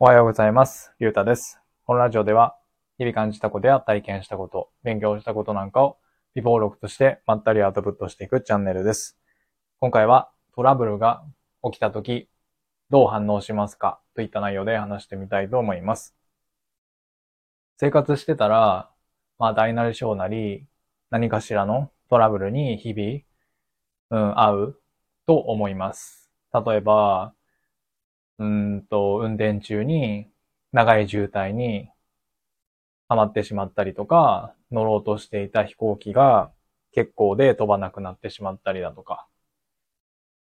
おはようございます。ゆうたです。このラジオでは、日々感じたことや体験したこと、勉強したことなんかを、微暴録としてまったりアウトプットしていくチャンネルです。今回は、トラブルが起きたとき、どう反応しますかといった内容で話してみたいと思います。生活してたら、まあ、大なり小なり、何かしらのトラブルに日々、うん、合うと思います。例えば、うんと、運転中に長い渋滞にはまってしまったりとか、乗ろうとしていた飛行機が欠航で飛ばなくなってしまったりだとか。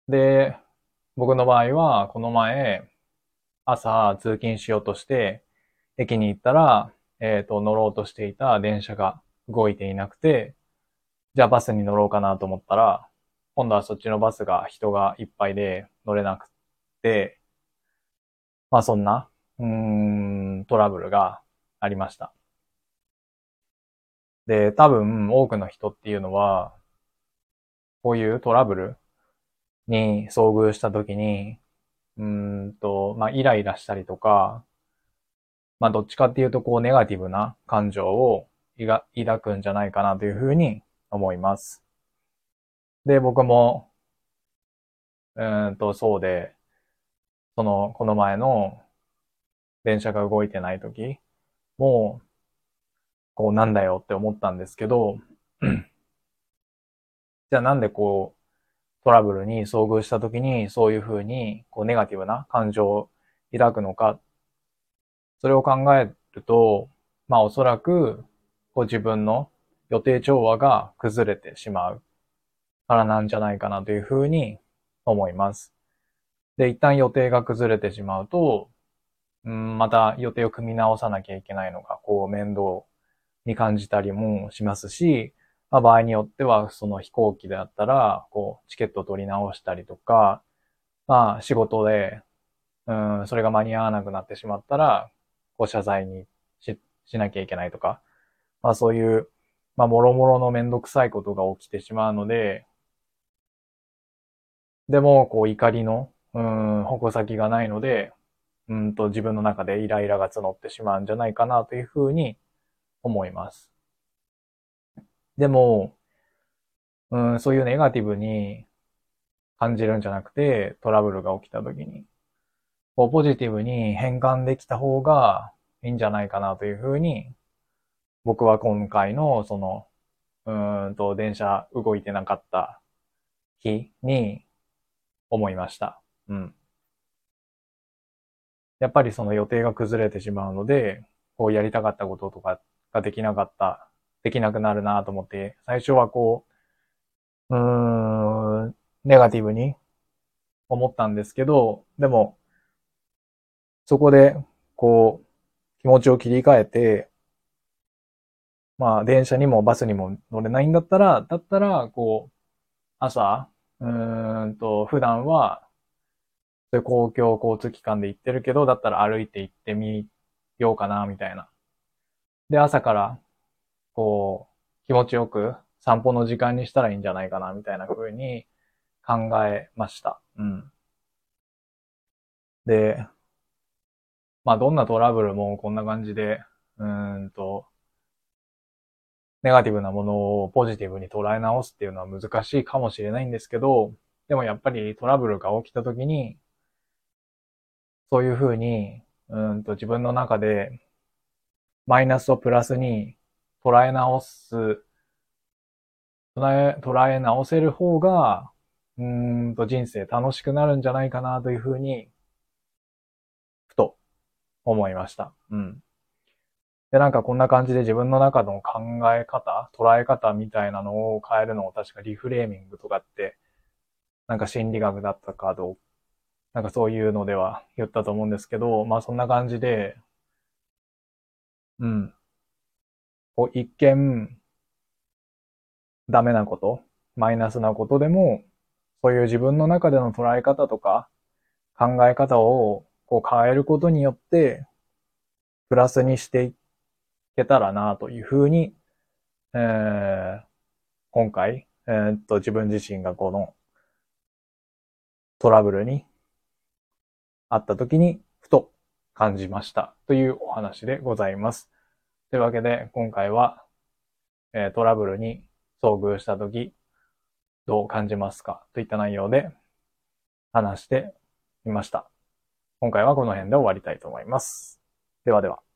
で、僕の場合は、この前、朝通勤しようとして、駅に行ったら、えっ、と、乗ろうとしていた電車が動いていなくて、じゃあバスに乗ろうかなと思ったら、今度はそっちのバスが人がいっぱいで乗れなくて、まあそんな、うん、トラブルがありました。で、多分多くの人っていうのは、こういうトラブルに遭遇したときに、うんと、まあイライラしたりとか、まあどっちかっていうとこうネガティブな感情を抱くんじゃないかなというふうに思います。で、僕も、うんと、そうで、その、この前の電車が動いてない時も、こうなんだよって思ったんですけど、じゃあなんでこう、トラブルに遭遇した時にそういうふうに、こうネガティブな感情を抱くのか、それを考えると、まあおそらく、こう自分の予定調和が崩れてしまうからなんじゃないかなというふうに思います。で、一旦予定が崩れてしまうと、うん、また予定を組み直さなきゃいけないのが、こう面倒に感じたりもしますし、まあ、場合によっては、その飛行機であったら、こう、チケット取り直したりとか、まあ、仕事で、うん、それが間に合わなくなってしまったら、こう、謝罪にし、しなきゃいけないとか、まあそういう、まあ、もろもろのめんどくさいことが起きてしまうので、でも、こう、怒りの、うん、矛先がないので、うんと、自分の中でイライラが募ってしまうんじゃないかなというふうに思います。でも、うん、そういうネガティブに感じるんじゃなくて、トラブルが起きた時に、こう、ポジティブに変換できた方がいいんじゃないかなというふうに、僕は今回の、その、うーんと、電車動いてなかった日に思いました。うん。やっぱりその予定が崩れてしまうので、こうやりたかったこととかができなかった、できなくなるなと思って、最初はこう、うーん、ネガティブに思ったんですけど、でも、そこで、こう、気持ちを切り替えて、まあ、電車にもバスにも乗れないんだったら、だったら、こう、朝、うーんと、普段は、そういう公共交通機関で行ってるけど、だったら歩いて行ってみようかな、みたいな。で、朝から、こう、気持ちよく散歩の時間にしたらいいんじゃないかな、みたいな風に考えました。うん。で、まあ、どんなトラブルもこんな感じで、うんと、ネガティブなものをポジティブに捉え直すっていうのは難しいかもしれないんですけど、でもやっぱりトラブルが起きた時に、そういうふうに、うんと自分の中でマイナスをプラスに捉え直す、捉え、捉え直せる方が、うんと人生楽しくなるんじゃないかなというふうに、ふと思いました。うん。で、なんかこんな感じで自分の中の考え方、捉え方みたいなのを変えるのを確かリフレーミングとかって、なんか心理学だったかどうか、なんかそういうのでは言ったと思うんですけど、まあそんな感じで、うん。こう一見、ダメなこと、マイナスなことでも、そういう自分の中での捉え方とか、考え方をこう変えることによって、プラスにしていけたらなというふうに、えー、今回、えー、っと、自分自身がこのトラブルにあった時に、ふと感じましたというお話でございます。というわけで今回は、え、トラブルに遭遇した時どう感じますかといった内容で話してみました。今回はこの辺で終わりたいと思います。ではでは。